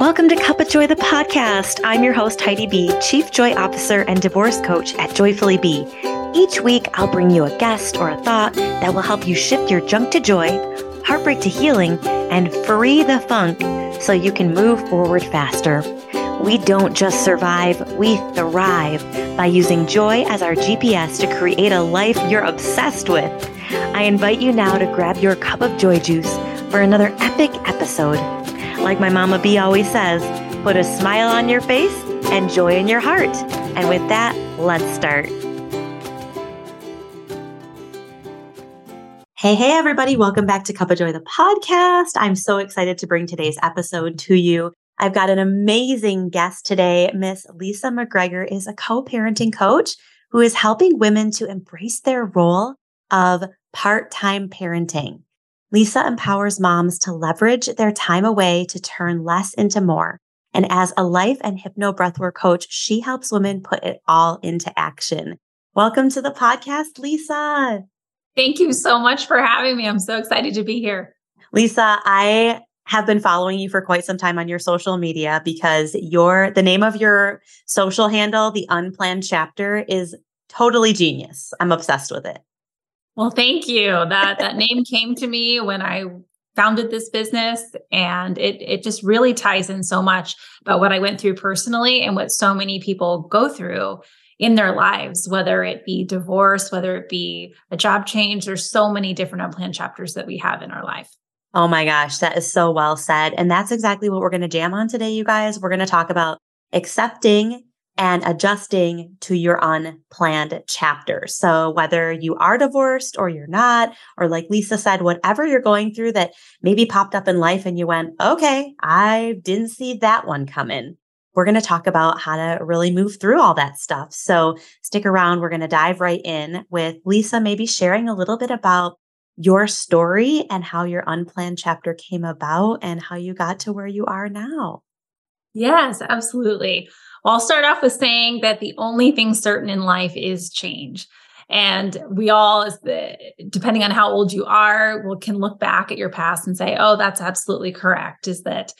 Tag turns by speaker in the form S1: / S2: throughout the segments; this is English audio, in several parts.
S1: Welcome to Cup of Joy, the podcast. I'm your host, Heidi B., Chief Joy Officer and Divorce Coach at Joyfully Be. Each week, I'll bring you a guest or a thought that will help you shift your junk to joy, heartbreak to healing, and free the funk so you can move forward faster. We don't just survive, we thrive by using joy as our GPS to create a life you're obsessed with. I invite you now to grab your cup of joy juice for another epic episode. Like my Mama B always says, put a smile on your face and joy in your heart. And with that, let's start. Hey, hey, everybody. Welcome back to Cup of Joy, the podcast. I'm so excited to bring today's episode to you. I've got an amazing guest today. Miss Lisa McGregor is a co parenting coach who is helping women to embrace their role of part time parenting. Lisa empowers moms to leverage their time away to turn less into more. And as a life and hypno breathwork coach, she helps women put it all into action. Welcome to the podcast, Lisa.
S2: Thank you so much for having me. I'm so excited to be here.
S1: Lisa, I have been following you for quite some time on your social media because your the name of your social handle, the unplanned chapter, is totally genius. I'm obsessed with it.
S2: Well, thank you. That that name came to me when I founded this business and it it just really ties in so much about what I went through personally and what so many people go through in their lives, whether it be divorce, whether it be a job change. There's so many different unplanned chapters that we have in our life.
S1: Oh my gosh, that is so well said. And that's exactly what we're going to jam on today, you guys. We're going to talk about accepting and adjusting to your unplanned chapter. So whether you are divorced or you're not, or like Lisa said, whatever you're going through that maybe popped up in life and you went, okay, I didn't see that one coming. We're going to talk about how to really move through all that stuff. So stick around. We're going to dive right in with Lisa, maybe sharing a little bit about your story and how your unplanned chapter came about and how you got to where you are now.
S2: Yes, absolutely. I'll start off with saying that the only thing certain in life is change. And we all, depending on how old you are, will can look back at your past and say, "Oh, that's absolutely correct." Is that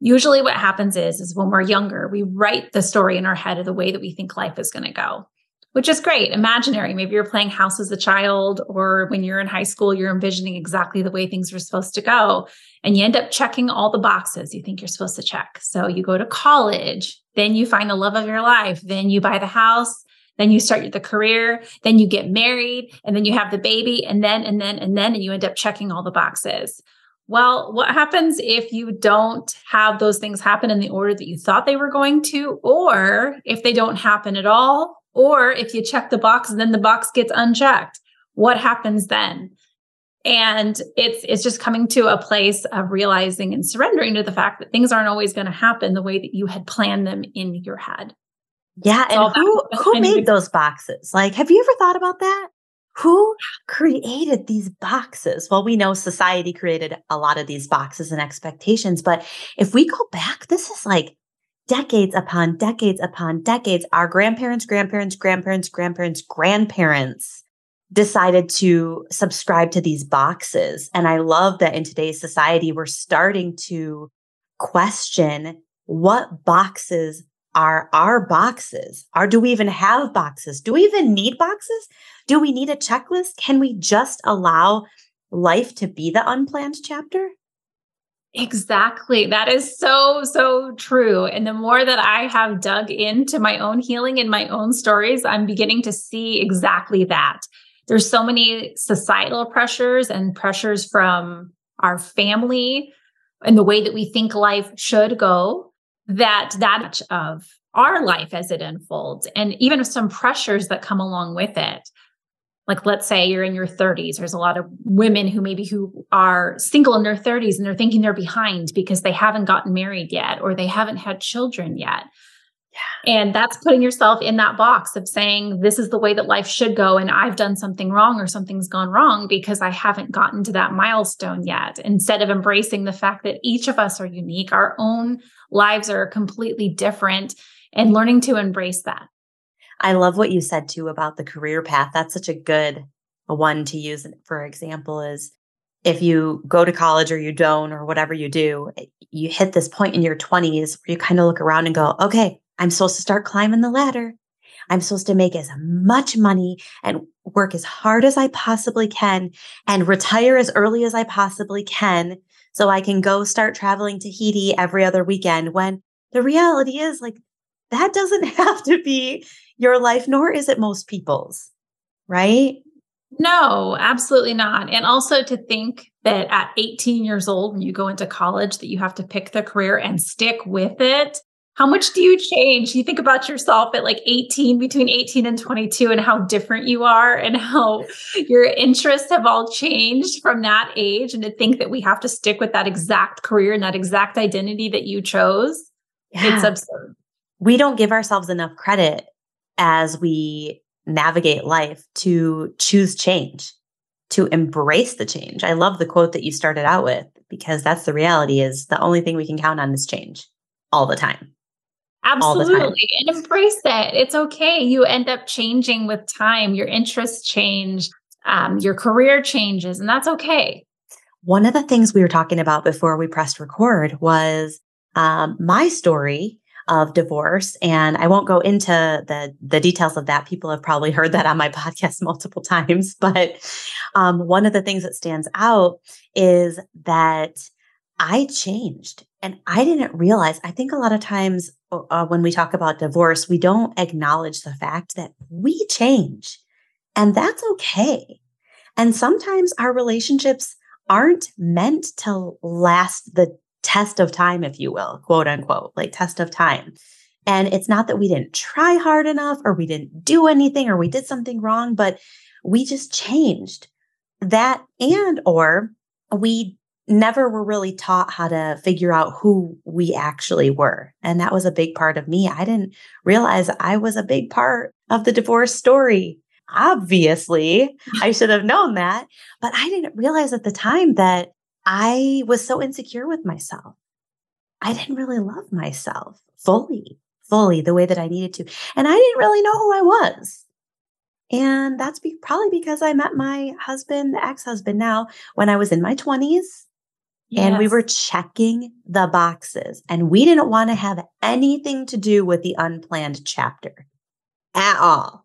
S2: usually what happens is is when we're younger, we write the story in our head of the way that we think life is going to go which is great. Imaginary. Maybe you're playing house as a child, or when you're in high school, you're envisioning exactly the way things are supposed to go. And you end up checking all the boxes you think you're supposed to check. So you go to college, then you find the love of your life, then you buy the house, then you start the career, then you get married, and then you have the baby, and then, and then, and then, and you end up checking all the boxes. Well, what happens if you don't have those things happen in the order that you thought they were going to, or if they don't happen at all, or if you check the box and then the box gets unchecked, what happens then? And it's it's just coming to a place of realizing and surrendering to the fact that things aren't always going to happen the way that you had planned them in your head.
S1: Yeah, so and who who made those boxes? Like, have you ever thought about that? Who created these boxes? Well, we know society created a lot of these boxes and expectations, but if we go back, this is like decades upon decades upon decades, our grandparents, grandparents, grandparents, grandparents, grandparents decided to subscribe to these boxes. And I love that in today's society, we're starting to question what boxes are our boxes? Are do we even have boxes? Do we even need boxes? Do we need a checklist? Can we just allow life to be the unplanned chapter?
S2: Exactly. That is so, so true. And the more that I have dug into my own healing and my own stories, I'm beginning to see exactly that. There's so many societal pressures and pressures from our family and the way that we think life should go that that much of our life as it unfolds and even some pressures that come along with it like let's say you're in your 30s there's a lot of women who maybe who are single in their 30s and they're thinking they're behind because they haven't gotten married yet or they haven't had children yet. Yeah. and that's putting yourself in that box of saying this is the way that life should go and i've done something wrong or something's gone wrong because i haven't gotten to that milestone yet. Instead of embracing the fact that each of us are unique our own lives are completely different and learning to embrace that
S1: I love what you said too about the career path. That's such a good one to use for example is if you go to college or you don't, or whatever you do, you hit this point in your 20s where you kind of look around and go, okay, I'm supposed to start climbing the ladder. I'm supposed to make as much money and work as hard as I possibly can and retire as early as I possibly can so I can go start traveling to Tahiti every other weekend when the reality is like that doesn't have to be your life, nor is it most people's, right?
S2: No, absolutely not. And also to think that at 18 years old, when you go into college, that you have to pick the career and stick with it. How much do you change? You think about yourself at like 18, between 18 and 22, and how different you are and how your interests have all changed from that age. And to think that we have to stick with that exact career and that exact identity that you chose, yeah. it's absurd.
S1: We don't give ourselves enough credit as we navigate life to choose change, to embrace the change. I love the quote that you started out with because that's the reality is the only thing we can count on is change all the time.
S2: Absolutely. Time. And embrace it. It's okay. You end up changing with time. Your interests change, um, your career changes, and that's okay.
S1: One of the things we were talking about before we pressed record was um, my story of divorce. And I won't go into the, the details of that. People have probably heard that on my podcast multiple times. But um, one of the things that stands out is that I changed and I didn't realize. I think a lot of times uh, when we talk about divorce, we don't acknowledge the fact that we change and that's okay. And sometimes our relationships aren't meant to last the test of time, if you will, quote unquote, like test of time. And it's not that we didn't try hard enough or we didn't do anything or we did something wrong, but we just changed that and or we never were really taught how to figure out who we actually were. And that was a big part of me. I didn't realize I was a big part of the divorce story. Obviously, I should have known that, but I didn't realize at the time that I was so insecure with myself. I didn't really love myself fully, fully the way that I needed to. And I didn't really know who I was. And that's be- probably because I met my husband, ex husband now, when I was in my 20s. Yes. And we were checking the boxes, and we didn't want to have anything to do with the unplanned chapter at all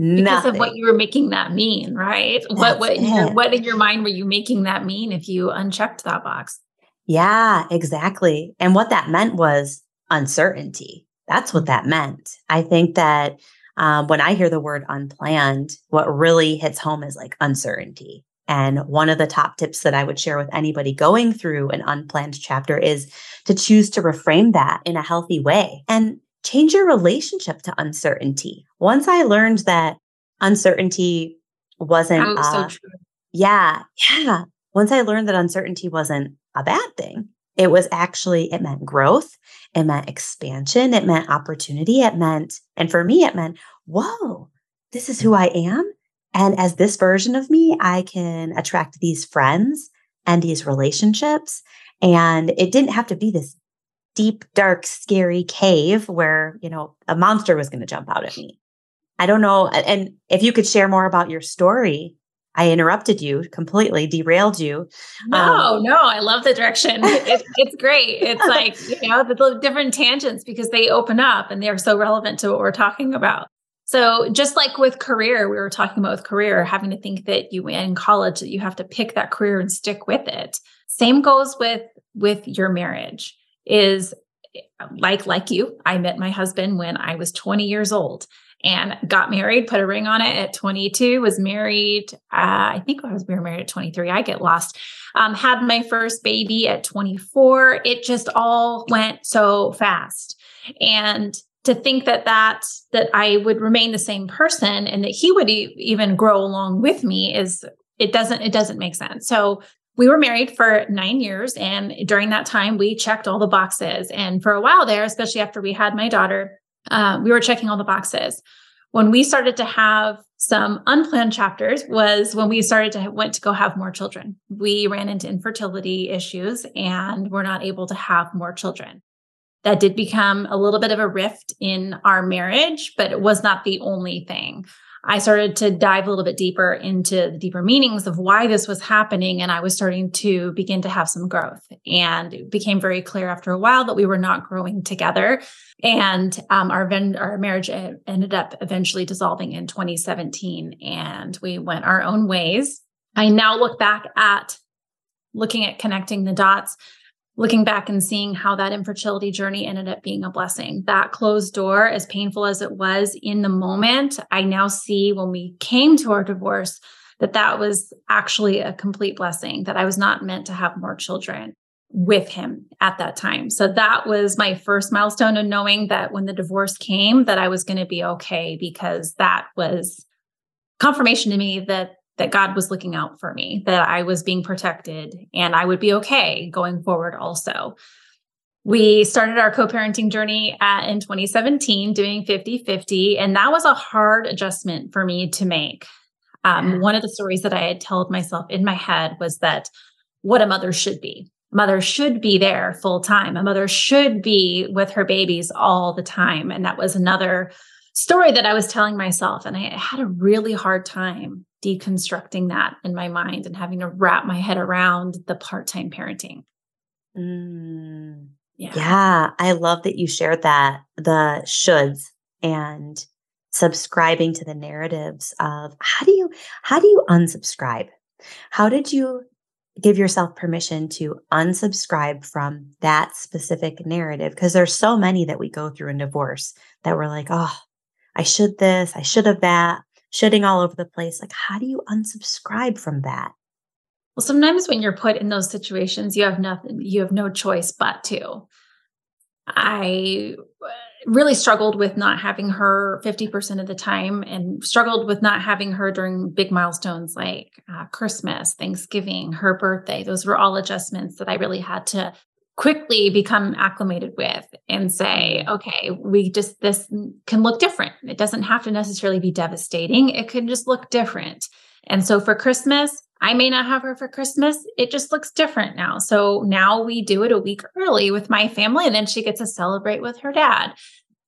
S2: because of what you were making that mean, right? That's what what what in your mind were you making that mean if you unchecked that box?
S1: Yeah, exactly. And what that meant was uncertainty. That's what that meant. I think that um, when I hear the word unplanned, what really hits home is like uncertainty. And one of the top tips that I would share with anybody going through an unplanned chapter is to choose to reframe that in a healthy way. And change your relationship to uncertainty. Once I learned that uncertainty wasn't, oh, uh, so yeah, yeah. Once I learned that uncertainty wasn't a bad thing, it was actually, it meant growth. It meant expansion. It meant opportunity. It meant, and for me, it meant, whoa, this is who I am. And as this version of me, I can attract these friends and these relationships. And it didn't have to be this deep, dark, scary cave where, you know, a monster was going to jump out at me. I don't know. And if you could share more about your story, I interrupted you completely, derailed you.
S2: No, um, no, I love the direction. It, it's great. It's like, you know, the different tangents because they open up and they're so relevant to what we're talking about. So just like with career, we were talking about with career, having to think that you in college that you have to pick that career and stick with it. Same goes with with your marriage is like like you i met my husband when i was 20 years old and got married put a ring on it at 22 was married uh, i think i was we were married at 23 i get lost um, had my first baby at 24 it just all went so fast. And to think that that that i would remain the same person and that he would e- even grow along with me is it doesn't it doesn't make sense. So we were married for nine years. And during that time, we checked all the boxes. And for a while there, especially after we had my daughter, uh, we were checking all the boxes. When we started to have some unplanned chapters was when we started to went to go have more children. We ran into infertility issues and were not able to have more children. That did become a little bit of a rift in our marriage, but it was not the only thing. I started to dive a little bit deeper into the deeper meanings of why this was happening. And I was starting to begin to have some growth. And it became very clear after a while that we were not growing together. And um, our, ven- our marriage ended up eventually dissolving in 2017. And we went our own ways. I now look back at looking at connecting the dots looking back and seeing how that infertility journey ended up being a blessing. That closed door, as painful as it was in the moment, I now see when we came to our divorce that that was actually a complete blessing, that I was not meant to have more children with him at that time. So that was my first milestone of knowing that when the divorce came that I was going to be okay because that was confirmation to me that that God was looking out for me, that I was being protected and I would be okay going forward also. We started our co parenting journey at, in 2017, doing 50 50. And that was a hard adjustment for me to make. Um, one of the stories that I had told myself in my head was that what a mother should be. Mother should be there full time. A mother should be with her babies all the time. And that was another story that I was telling myself. And I had a really hard time deconstructing that in my mind and having to wrap my head around the part time parenting.
S1: Mm, yeah. yeah, I love that you shared that the shoulds and subscribing to the narratives of how do you how do you unsubscribe? How did you give yourself permission to unsubscribe from that specific narrative because there's so many that we go through in divorce that we're like, "Oh, I should this, I should have that." Shitting all over the place. Like, how do you unsubscribe from that?
S2: Well, sometimes when you're put in those situations, you have nothing, you have no choice but to. I uh, really struggled with not having her 50% of the time and struggled with not having her during big milestones like uh, Christmas, Thanksgiving, her birthday. Those were all adjustments that I really had to quickly become acclimated with and say, mm-hmm. okay, we just, this can look different. It doesn't have to necessarily be devastating. It can just look different. And so for Christmas, I may not have her for Christmas. It just looks different now. So now we do it a week early with my family, and then she gets to celebrate with her dad.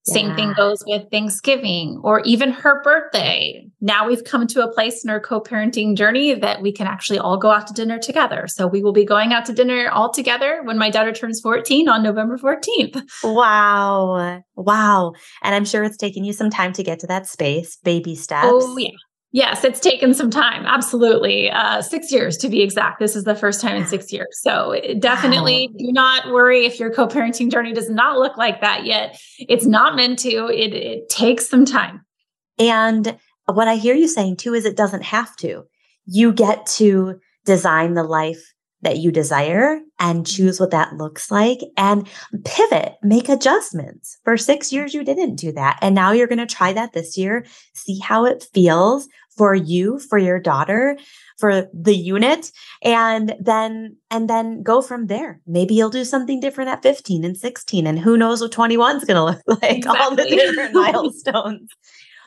S2: Yeah. Same thing goes with Thanksgiving or even her birthday. Now we've come to a place in our co parenting journey that we can actually all go out to dinner together. So we will be going out to dinner all together when my daughter turns 14 on November 14th.
S1: Wow. Wow. And I'm sure it's taken you some time to get to that space, baby steps.
S2: Oh, yeah. Yes, it's taken some time. Absolutely. Uh, six years to be exact. This is the first time in six years. So definitely wow. do not worry if your co parenting journey does not look like that yet. It's not meant to, it, it takes some time.
S1: And what I hear you saying too is it doesn't have to. You get to design the life that you desire and choose what that looks like and pivot, make adjustments. For six years, you didn't do that. And now you're going to try that this year, see how it feels, for you, for your daughter, for the unit and then and then go from there. Maybe you'll do something different at 15 and 16 and who knows what 21 is going to look like exactly. all the different milestones.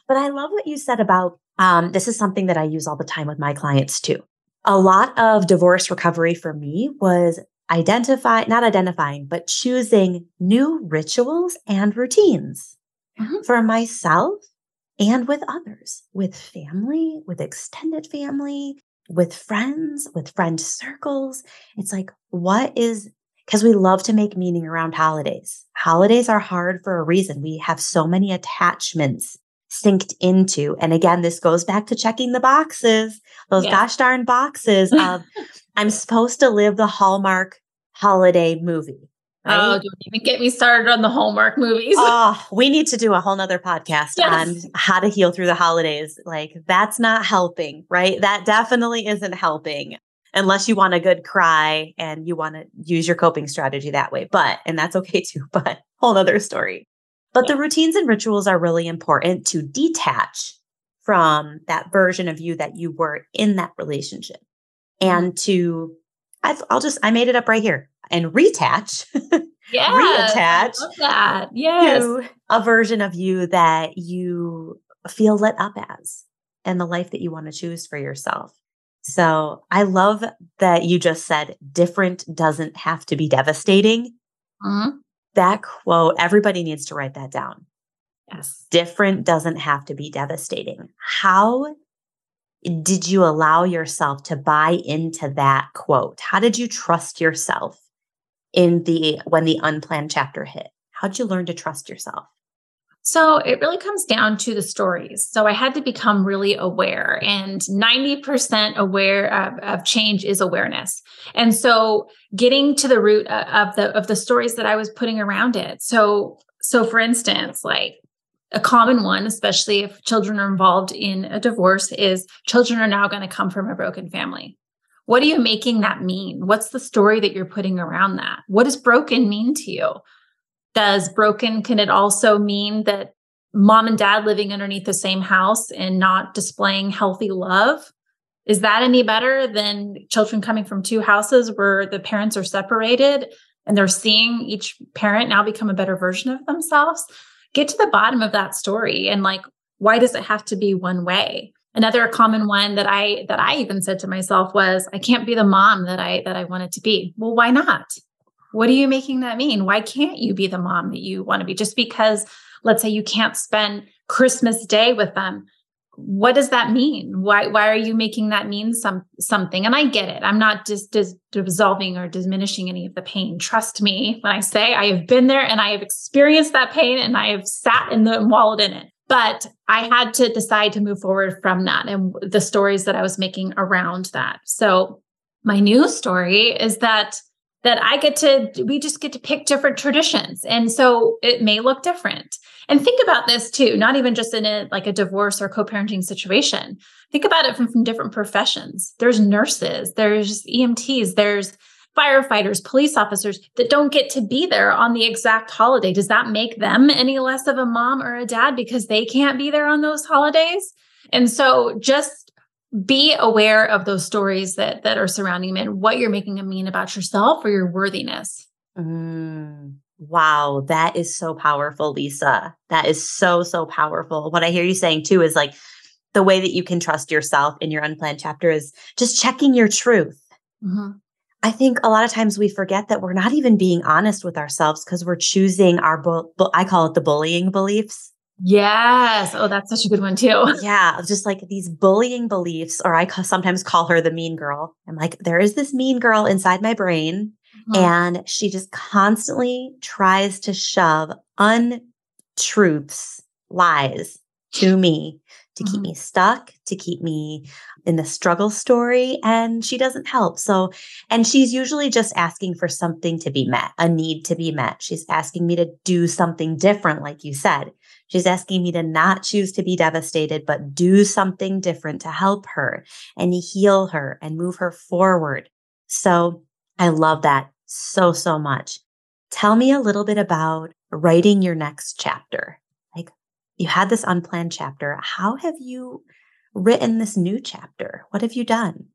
S1: But I love what you said about um, this is something that I use all the time with my clients too. A lot of divorce recovery for me was identify not identifying but choosing new rituals and routines mm-hmm. for myself and with others, with family, with extended family, with friends, with friend circles. It's like, what is, because we love to make meaning around holidays. Holidays are hard for a reason. We have so many attachments synced into. And again, this goes back to checking the boxes, those gosh darn boxes of, I'm supposed to live the Hallmark holiday movie.
S2: Oh, right? Don't even get me started on the Hallmark movies.
S1: oh, we need to do a whole nother podcast yes. on how to heal through the holidays. Like, that's not helping, right? That definitely isn't helping unless you want a good cry and you want to use your coping strategy that way. But, and that's okay too, but whole nother story. But the routines and rituals are really important to detach from that version of you that you were in that relationship mm-hmm. and to, I've, I'll just, I made it up right here and retach,
S2: yeah,
S1: reattach
S2: that. Yes.
S1: to a version of you that you feel lit up as and the life that you want to choose for yourself. So I love that you just said different doesn't have to be devastating. Mm-hmm. That quote, everybody needs to write that down.
S2: Yes.
S1: Different doesn't have to be devastating. How did you allow yourself to buy into that quote? How did you trust yourself in the when the unplanned chapter hit? How did you learn to trust yourself?
S2: So it really comes down to the stories. So I had to become really aware, and 90% aware of, of, change is awareness. And so getting to the root of the of the stories that I was putting around it. So so for instance, like a common one, especially if children are involved in a divorce, is children are now going to come from a broken family. What are you making that mean? What's the story that you're putting around that? What does broken mean to you? Does broken, can it also mean that mom and dad living underneath the same house and not displaying healthy love? Is that any better than children coming from two houses where the parents are separated and they're seeing each parent now become a better version of themselves? Get to the bottom of that story and like, why does it have to be one way? Another common one that I that I even said to myself was, I can't be the mom that I that I wanted to be. Well, why not? What are you making that mean? Why can't you be the mom that you want to be? Just because, let's say, you can't spend Christmas Day with them, what does that mean? Why why are you making that mean some something? And I get it. I'm not just dis- dissolving or diminishing any of the pain. Trust me when I say I have been there and I have experienced that pain and I have sat in the and wallowed in it. But I had to decide to move forward from that and the stories that I was making around that. So my new story is that that I get to, we just get to pick different traditions. And so it may look different. And think about this too, not even just in a like a divorce or co-parenting situation. Think about it from, from different professions. There's nurses, there's EMTs, there's firefighters, police officers that don't get to be there on the exact holiday. Does that make them any less of a mom or a dad because they can't be there on those holidays? And so just be aware of those stories that that are surrounding you and what you're making them mean about yourself or your worthiness.
S1: Mm, wow, that is so powerful, Lisa. That is so so powerful. What I hear you saying too is like the way that you can trust yourself in your unplanned chapter is just checking your truth. Mm-hmm. I think a lot of times we forget that we're not even being honest with ourselves because we're choosing our, bu- bu- I call it the bullying beliefs.
S2: Yes. Oh, that's such a good one too.
S1: Yeah. Just like these bullying beliefs, or I sometimes call her the mean girl. I'm like, there is this mean girl inside my brain. Mm-hmm. And she just constantly tries to shove untruths, lies to me to mm-hmm. keep me stuck, to keep me in the struggle story. And she doesn't help. So, and she's usually just asking for something to be met, a need to be met. She's asking me to do something different, like you said. She's asking me to not choose to be devastated, but do something different to help her and heal her and move her forward. So I love that so, so much. Tell me a little bit about writing your next chapter. You had this unplanned chapter. How have you written this new chapter? What have you done?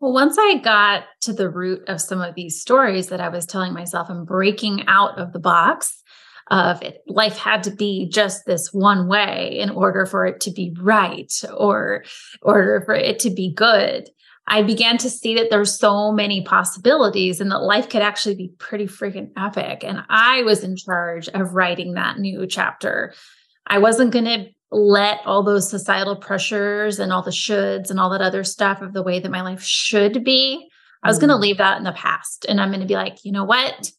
S2: Well, once I got to the root of some of these stories that I was telling myself and breaking out of the box, of it. Life had to be just this one way in order for it to be right or order for it to be good. I began to see that there's so many possibilities and that life could actually be pretty freaking epic. And I was in charge of writing that new chapter. I wasn't going to let all those societal pressures and all the shoulds and all that other stuff of the way that my life should be. I was mm. going to leave that in the past. And I'm going to be like, you know what?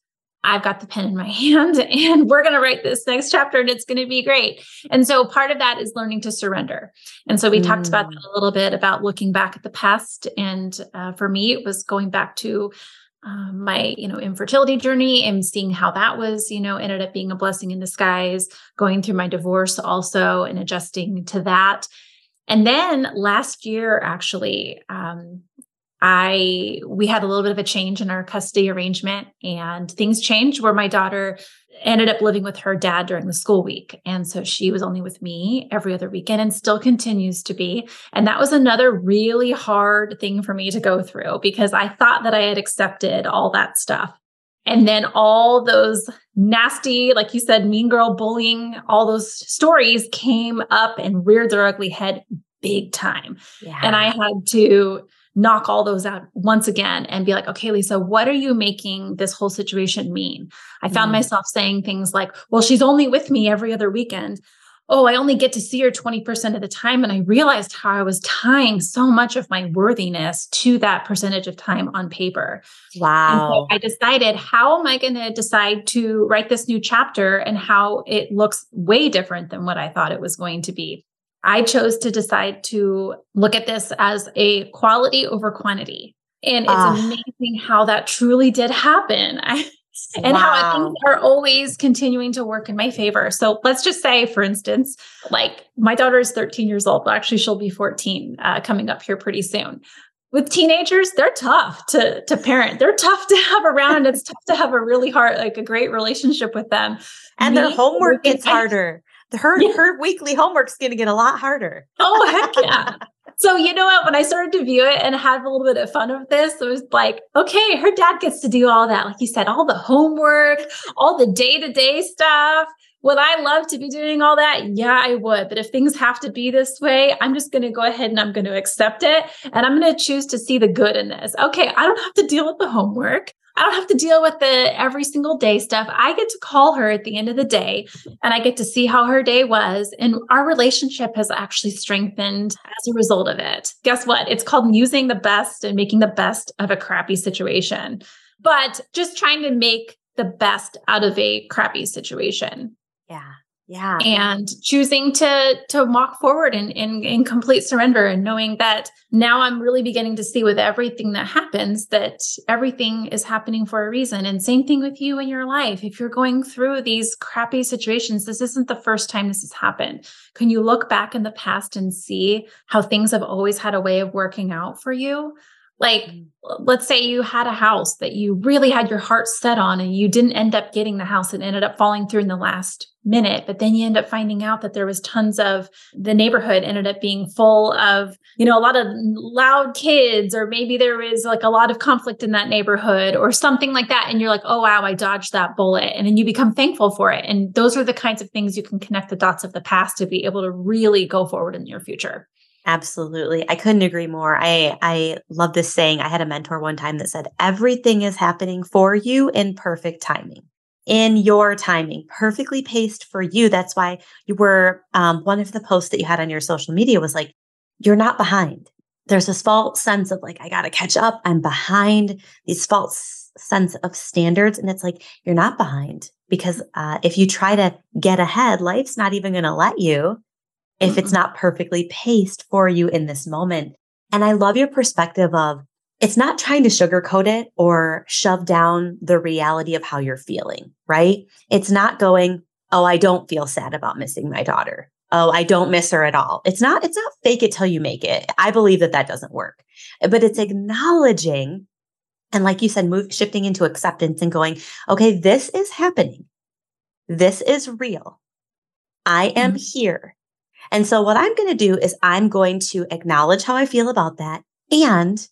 S2: I've got the pen in my hand and we're going to write this next chapter and it's going to be great. And so part of that is learning to surrender. And so we mm. talked about that mm. a little bit about looking back at the past. And uh, for me, it was going back to um, my you know infertility journey and seeing how that was you know ended up being a blessing in disguise going through my divorce also and adjusting to that. And then last year actually um, I we had a little bit of a change in our custody arrangement and things changed where my daughter ended up living with her dad during the school week. And so she was only with me every other weekend and still continues to be. And that was another really hard thing for me to go through because I thought that I had accepted all that stuff. And then all those nasty like you said mean girl bullying all those stories came up and reared their ugly head big time. Yeah. and I had to knock all those out once again and be like, okay, Lisa, what are you making this whole situation mean? I found mm. myself saying things like, well, she's only with me every other weekend. oh, I only get to see her 20% of the time. And I realized how I was tying so much of my worthiness to that percentage of time on paper.
S1: Wow.
S2: So I decided, how am I going to decide to write this new chapter and how it looks way different than what I thought it was going to be? I chose to decide to look at this as a quality over quantity. And it's uh, amazing how that truly did happen. I, and wow. how things are always continuing to work in my favor. So let's just say, for instance, like my daughter is 13 years old. Well, actually, she'll be 14 uh, coming up here pretty soon. With teenagers, they're tough to to parent. They're tough to have around. It's tough to have a really hard, like a great relationship with them.
S1: And Me, their homework gets harder. Her yeah. her weekly homework's going to get a lot harder.
S2: Oh heck yeah! So, you know what? When I started to view it and have a little bit of fun of this, it was like, okay, her dad gets to do all that. Like you said, all the homework, all the day to day stuff. Would I love to be doing all that? Yeah, I would. But if things have to be this way, I'm just going to go ahead and I'm going to accept it. And I'm going to choose to see the good in this. Okay, I don't have to deal with the homework. I don't have to deal with the every single day stuff. I get to call her at the end of the day and I get to see how her day was. And our relationship has actually strengthened as a result of it. Guess what? It's called using the best and making the best of a crappy situation, but just trying to make the best out of a crappy situation.
S1: Yeah yeah.
S2: And choosing to to walk forward in, in in complete surrender and knowing that now i'm really beginning to see with everything that happens that everything is happening for a reason. And same thing with you in your life. If you're going through these crappy situations this isn't the first time this has happened. Can you look back in the past and see how things have always had a way of working out for you like, mm. let's say you had a house that you really had your heart set on and you didn't end up getting the house and ended up falling through in the last minute, but then you end up finding out that there was tons of the neighborhood ended up being full of, you know, a lot of loud kids, or maybe there was like a lot of conflict in that neighborhood or something like that. And you're like, oh, wow, I dodged that bullet. And then you become thankful for it. And those are the kinds of things you can connect the dots of the past to be able to really go forward in your future.
S1: Absolutely. I couldn't agree more. I I love this saying. I had a mentor one time that said everything is happening for you in perfect timing. In your timing, perfectly paced for you. That's why you were um, one of the posts that you had on your social media was like, you're not behind. There's this false sense of like, I got to catch up. I'm behind these false sense of standards. And it's like, you're not behind because uh, if you try to get ahead, life's not even going to let you if it's not perfectly paced for you in this moment. And I love your perspective of it's not trying to sugarcoat it or shove down the reality of how you're feeling, right? It's not going, Oh, I don't feel sad about missing my daughter. Oh, I don't miss her at all. It's not, it's not fake it till you make it. I believe that that doesn't work, but it's acknowledging. And like you said, move, shifting into acceptance and going, okay, this is happening. This is real. I am mm-hmm. here. And so what I'm going to do is I'm going to acknowledge how I feel about that. And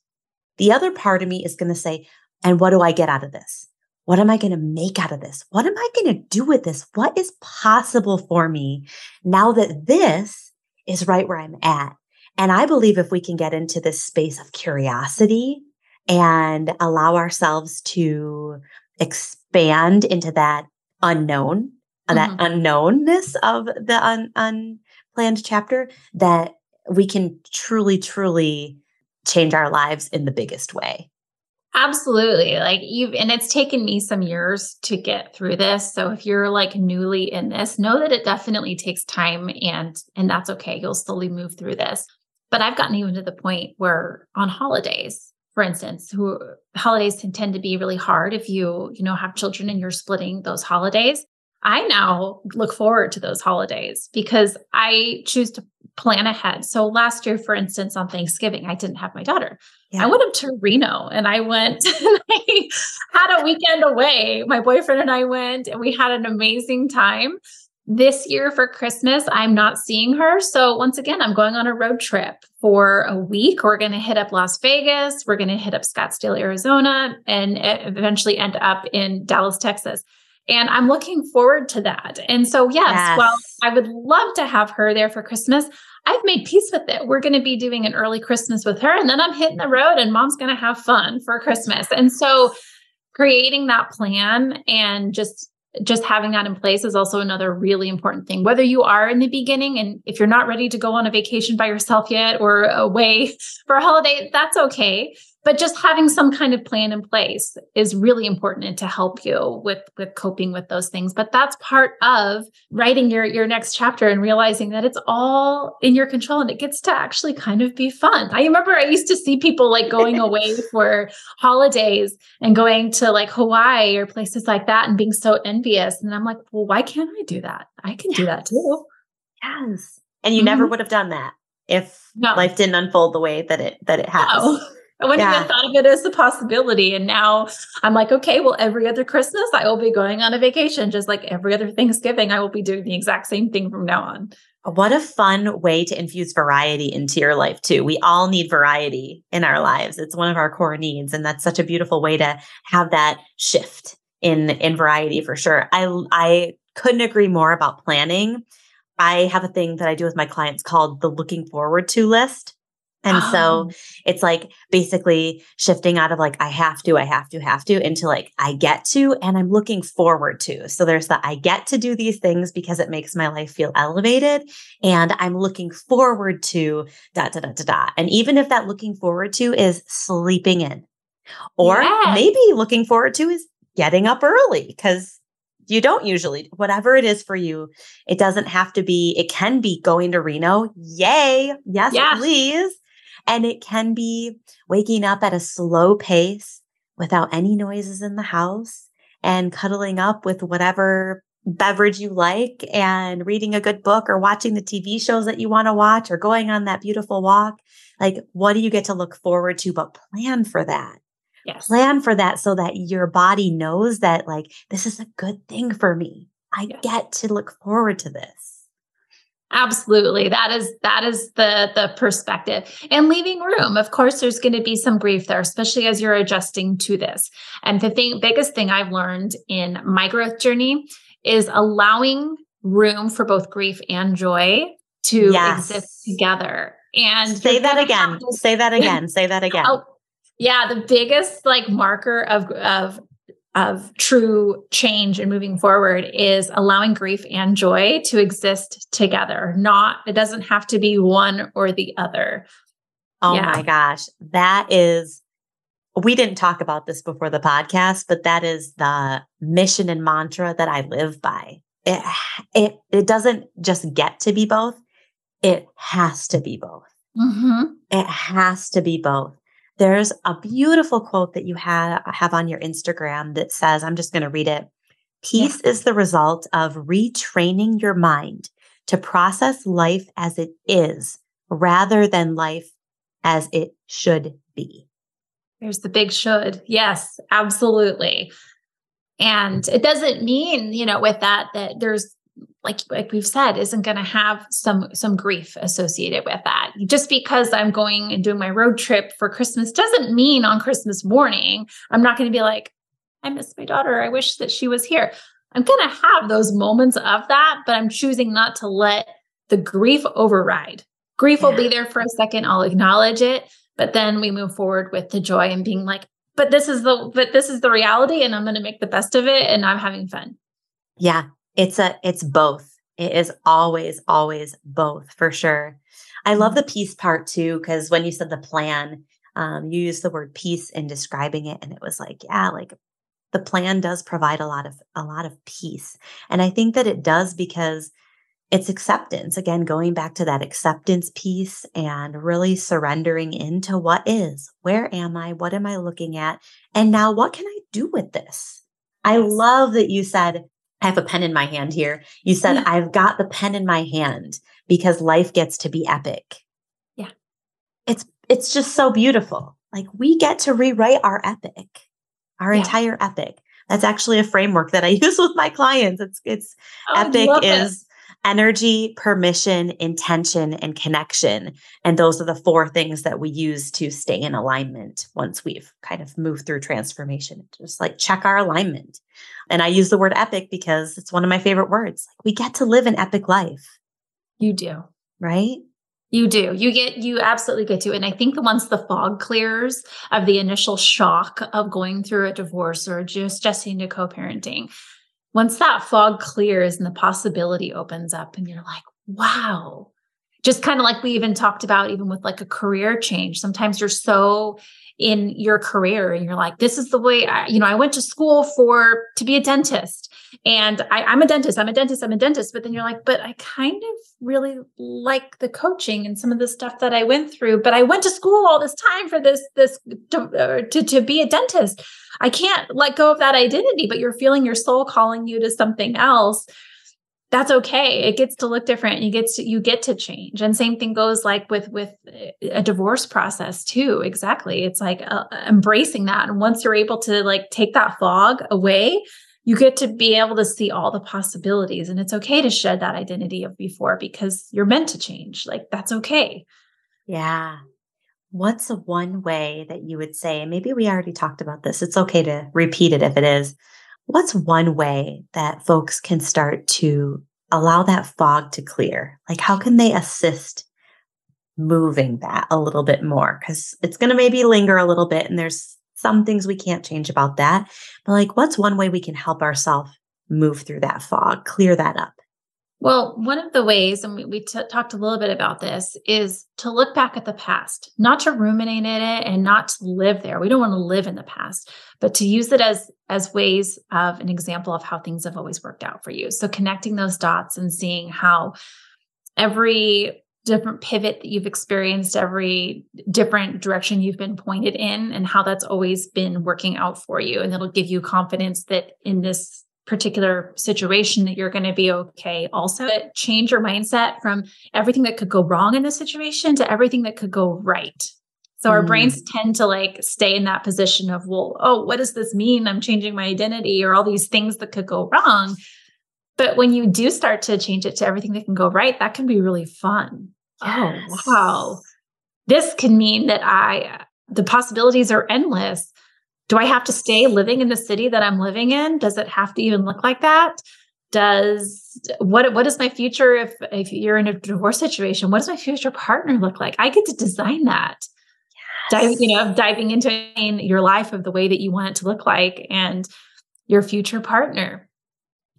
S1: the other part of me is going to say, and what do I get out of this? What am I going to make out of this? What am I going to do with this? What is possible for me now that this is right where I'm at? And I believe if we can get into this space of curiosity and allow ourselves to expand into that unknown, mm-hmm. that unknownness of the un, un, planned chapter that we can truly, truly change our lives in the biggest way.
S2: Absolutely. Like you've, and it's taken me some years to get through this. So if you're like newly in this, know that it definitely takes time and, and that's okay. You'll slowly move through this. But I've gotten even to the point where on holidays, for instance, who holidays can tend to be really hard if you, you know, have children and you're splitting those holidays. I now look forward to those holidays because I choose to plan ahead. So last year, for instance, on Thanksgiving, I didn't have my daughter. Yeah. I went up to Reno and I went and I had a weekend away. My boyfriend and I went and we had an amazing time. This year for Christmas, I'm not seeing her. So once again, I'm going on a road trip for a week. We're going to hit up Las Vegas. We're going to hit up Scottsdale, Arizona, and eventually end up in Dallas, Texas. And I'm looking forward to that. And so, yes, yes, while I would love to have her there for Christmas, I've made peace with it. We're going to be doing an early Christmas with her, and then I'm hitting the road, and mom's going to have fun for Christmas. And so, creating that plan and just just having that in place is also another really important thing. Whether you are in the beginning and if you're not ready to go on a vacation by yourself yet or away for a holiday, that's okay but just having some kind of plan in place is really important to help you with with coping with those things but that's part of writing your your next chapter and realizing that it's all in your control and it gets to actually kind of be fun i remember i used to see people like going away for holidays and going to like hawaii or places like that and being so envious and i'm like well why can't i do that i can yes. do that too
S1: yes and you mm-hmm. never would have done that if no. life didn't unfold the way that it that it has no.
S2: I wouldn't yeah. even thought of it as a possibility. And now I'm like, okay, well, every other Christmas, I will be going on a vacation, just like every other Thanksgiving, I will be doing the exact same thing from now on.
S1: What a fun way to infuse variety into your life, too. We all need variety in our lives. It's one of our core needs. And that's such a beautiful way to have that shift in, in variety for sure. I, I couldn't agree more about planning. I have a thing that I do with my clients called the looking forward to list. And oh. so it's like basically shifting out of like, I have to, I have to, have to into like, I get to, and I'm looking forward to. So there's the I get to do these things because it makes my life feel elevated. And I'm looking forward to da, da, da, da, da. And even if that looking forward to is sleeping in, or yes. maybe looking forward to is getting up early because you don't usually whatever it is for you it doesn't have to be it can be going to reno yay yes, yes. please and it can be waking up at a slow pace without any noises in the house and cuddling up with whatever beverage you like and reading a good book or watching the TV shows that you want to watch or going on that beautiful walk. Like, what do you get to look forward to? But plan for that. Yes. Plan for that so that your body knows that, like, this is a good thing for me. I yes. get to look forward to this.
S2: Absolutely. That is that is the the perspective. And leaving room. Of course there's going to be some grief there, especially as you're adjusting to this. And the thing biggest thing I've learned in my growth journey is allowing room for both grief and joy to yes. exist together. And
S1: say that again. say that again. Say that again. Oh,
S2: yeah, the biggest like marker of of of true change and moving forward is allowing grief and joy to exist together. Not, it doesn't have to be one or the other.
S1: Oh yeah. my gosh. That is, we didn't talk about this before the podcast, but that is the mission and mantra that I live by. It, it, it doesn't just get to be both. It has to be both. Mm-hmm. It has to be both. There's a beautiful quote that you have, have on your Instagram that says, I'm just going to read it. Peace yeah. is the result of retraining your mind to process life as it is rather than life as it should be.
S2: There's the big should. Yes, absolutely. And it doesn't mean, you know, with that, that there's like like we've said isn't going to have some some grief associated with that. Just because i'm going and doing my road trip for christmas doesn't mean on christmas morning i'm not going to be like i miss my daughter. I wish that she was here. I'm going to have those moments of that but i'm choosing not to let the grief override. Grief yeah. will be there for a second i'll acknowledge it but then we move forward with the joy and being like but this is the but this is the reality and i'm going to make the best of it and i'm having fun.
S1: Yeah it's a it's both. It is always always both for sure. I love the peace part too because when you said the plan, um, you used the word peace in describing it, and it was like, yeah, like the plan does provide a lot of a lot of peace, and I think that it does because it's acceptance. Again going back to that acceptance piece and really surrendering into what is. Where am i? What am i looking at? And now what can i do with this? I love that you said I have a pen in my hand here. You said, yeah. I've got the pen in my hand because life gets to be epic.
S2: Yeah.
S1: It's it's just so beautiful. Like we get to rewrite our epic, our yeah. entire epic. That's actually a framework that I use with my clients. It's it's oh, epic is. Energy, permission, intention, and connection. And those are the four things that we use to stay in alignment once we've kind of moved through transformation. Just like check our alignment. And I use the word epic because it's one of my favorite words. Like we get to live an epic life.
S2: You do.
S1: Right?
S2: You do. You get, you absolutely get to. And I think once the fog clears of the initial shock of going through a divorce or just adjusting to co parenting, once that fog clears and the possibility opens up and you're like, wow, just kind of like we even talked about, even with like a career change. Sometimes you're so in your career and you're like, this is the way I, you know, I went to school for to be a dentist and I, I'm a dentist, I'm a dentist, I'm a dentist. But then you're like, but I kind of really like the coaching and some of the stuff that I went through, but I went to school all this time for this, this to, uh, to, to be a dentist. I can't let go of that identity, but you're feeling your soul calling you to something else. That's okay. It gets to look different. You get to you get to change. And same thing goes like with with a divorce process too. Exactly. It's like uh, embracing that. And once you're able to like take that fog away you get to be able to see all the possibilities and it's okay to shed that identity of before because you're meant to change like that's okay
S1: yeah what's one way that you would say maybe we already talked about this it's okay to repeat it if it is What's one way that folks can start to allow that fog to clear? Like, how can they assist moving that a little bit more? Because it's going to maybe linger a little bit, and there's some things we can't change about that. But, like, what's one way we can help ourselves move through that fog, clear that up?
S2: Well, one of the ways, and we, we t- talked a little bit about this, is to look back at the past, not to ruminate in it and not to live there. We don't want to live in the past, but to use it as as ways of an example of how things have always worked out for you. So connecting those dots and seeing how every different pivot that you've experienced, every different direction you've been pointed in, and how that's always been working out for you. And it'll give you confidence that in this particular situation that you're going to be okay. Also change your mindset from everything that could go wrong in the situation to everything that could go right. So our mm. brains tend to like stay in that position of well oh what does this mean? I'm changing my identity or all these things that could go wrong. But when you do start to change it to everything that can go right that can be really fun Oh, yes. oh wow this can mean that i the possibilities are endless do I have to stay living in the city that I'm living in? Does it have to even look like that? Does what what is my future if if you're in a divorce situation? What does my future partner look like? I get to design that. Yes. Dive, you know, diving into your life of the way that you want it to look like and your future partner,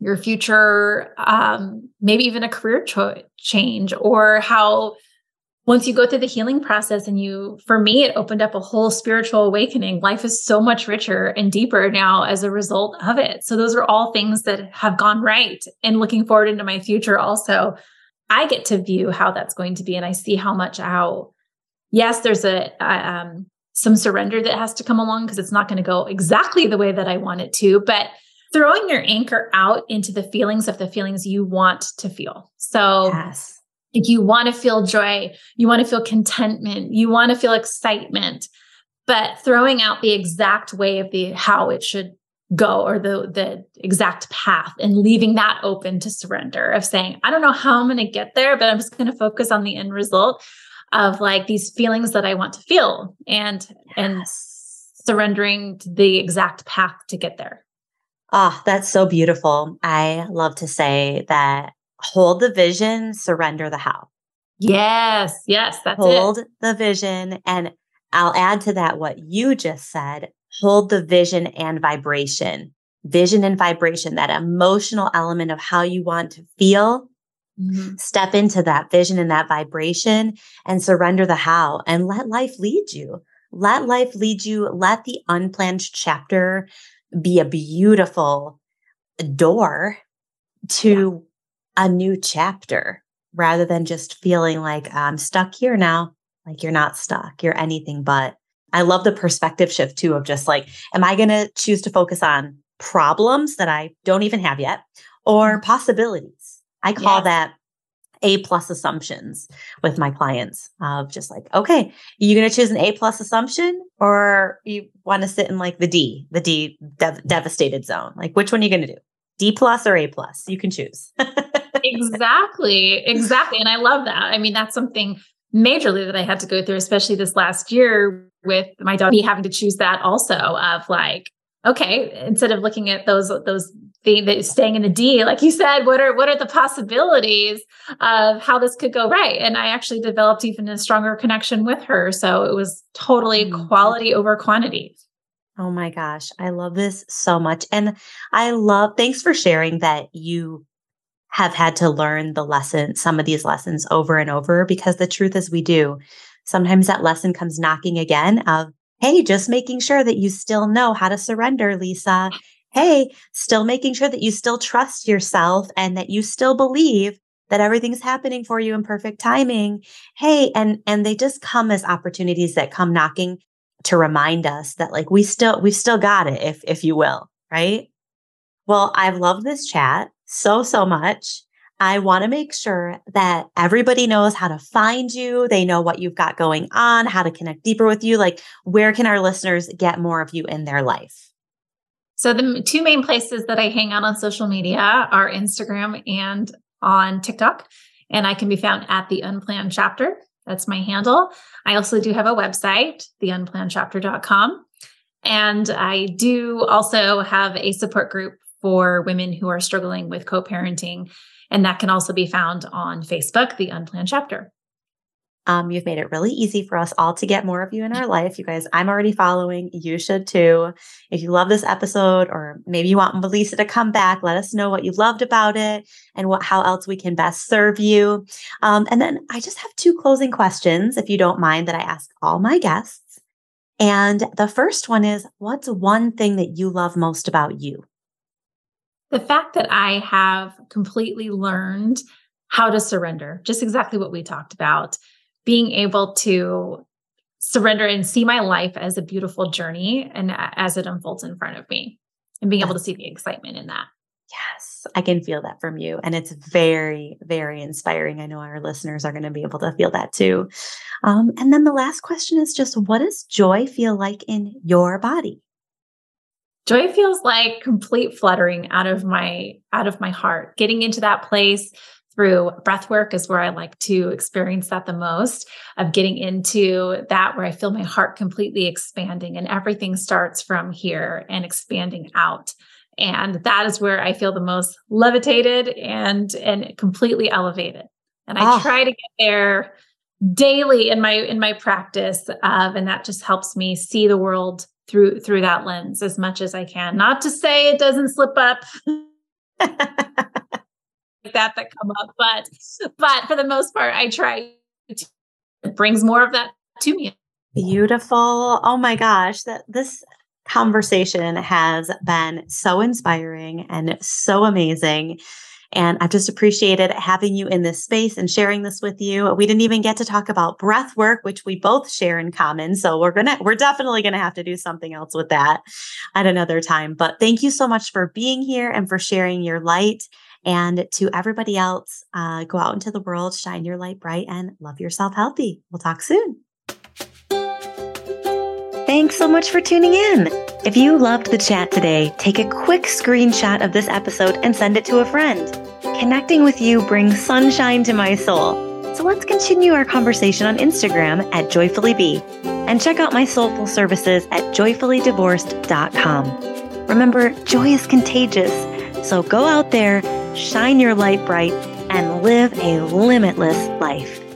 S2: your future, um, maybe even a career cho- change or how once you go through the healing process and you for me it opened up a whole spiritual awakening. Life is so much richer and deeper now as a result of it. So those are all things that have gone right and looking forward into my future also. I get to view how that's going to be and i see how much how yes there's a um, some surrender that has to come along because it's not going to go exactly the way that i want it to but throwing your anchor out into the feelings of the feelings you want to feel so yes you want to feel joy, you want to feel contentment, you want to feel excitement, but throwing out the exact way of the how it should go or the the exact path and leaving that open to surrender of saying I don't know how I'm going to get there but I'm just going to focus on the end result of like these feelings that I want to feel and yes. and surrendering to the exact path to get there.
S1: Ah, oh, that's so beautiful. I love to say that hold the vision, surrender the how.
S2: Yes, yes, that's
S1: hold
S2: it.
S1: the vision. And I'll add to that what you just said hold the vision and vibration. Vision and vibration, that emotional element of how you want to feel. Mm-hmm. Step into that vision and that vibration and surrender the how and let life lead you. Let life lead you. Let the unplanned chapter be a beautiful door to a new chapter rather than just feeling like I'm stuck here now. Like you're not stuck, you're anything but. I love the perspective shift too of just like, am I going to choose to focus on problems that I don't even have yet or mm-hmm. possibilities? I call yes. that a plus assumptions with my clients of just like, okay, you going to choose an A plus assumption or you want to sit in like the D, the D dev- devastated zone? Like, which one are you going to do? D plus or A plus? You can choose.
S2: exactly. Exactly. And I love that. I mean, that's something majorly that I had to go through, especially this last year with my me having to choose that also of like, okay, instead of looking at those those the, staying in the D, like you said, what are what are the possibilities of how this could go right? And I actually developed even a stronger connection with her. So it was totally mm. quality over quantity.
S1: Oh my gosh, I love this so much. And I love, thanks for sharing that you have had to learn the lesson, some of these lessons over and over, because the truth is we do. Sometimes that lesson comes knocking again of, hey, just making sure that you still know how to surrender, Lisa. Hey, still making sure that you still trust yourself and that you still believe that everything's happening for you in perfect timing. Hey, and and they just come as opportunities that come knocking to remind us that like we still we've still got it if if you will, right? Well, I've loved this chat so so much. I want to make sure that everybody knows how to find you. They know what you've got going on, how to connect deeper with you. Like, where can our listeners get more of you in their life?
S2: So, the two main places that I hang out on social media are Instagram and on TikTok. And I can be found at the Unplanned Chapter. That's my handle. I also do have a website, theunplannedchapter.com. And I do also have a support group for women who are struggling with co parenting. And that can also be found on Facebook, The Unplanned Chapter.
S1: Um, you've made it really easy for us all to get more of you in our life. You guys, I'm already following. You should too. If you love this episode, or maybe you want Melissa to come back, let us know what you loved about it and what how else we can best serve you. Um, and then I just have two closing questions, if you don't mind, that I ask all my guests. And the first one is, what's one thing that you love most about you?
S2: The fact that I have completely learned how to surrender, just exactly what we talked about being able to surrender and see my life as a beautiful journey and as it unfolds in front of me and being able to see the excitement in that.
S1: Yes, I can feel that from you. And it's very, very inspiring. I know our listeners are going to be able to feel that too. Um, and then the last question is just what does joy feel like in your body?
S2: Joy feels like complete fluttering out of my out of my heart, getting into that place through breath work is where I like to experience that the most of getting into that where I feel my heart completely expanding and everything starts from here and expanding out. And that is where I feel the most levitated and and completely elevated. And I oh. try to get there daily in my in my practice of and that just helps me see the world through through that lens as much as I can. Not to say it doesn't slip up. that that come up, but but for the most part, I try. To, it brings more of that to me.
S1: Beautiful. Oh my gosh, that this conversation has been so inspiring and so amazing. And I've just appreciated having you in this space and sharing this with you. We didn't even get to talk about breath work, which we both share in common. So we're going to, we're definitely going to have to do something else with that at another time. But thank you so much for being here and for sharing your light and to everybody else, uh, go out into the world, shine your light bright, and love yourself healthy. We'll talk soon. Thanks so much for tuning in. If you loved the chat today, take a quick screenshot of this episode and send it to a friend. Connecting with you brings sunshine to my soul. So let's continue our conversation on Instagram at joyfullybe and check out my soulful services at joyfullydivorced.com. Remember, joy is contagious. So go out there shine your light bright, and live a limitless life.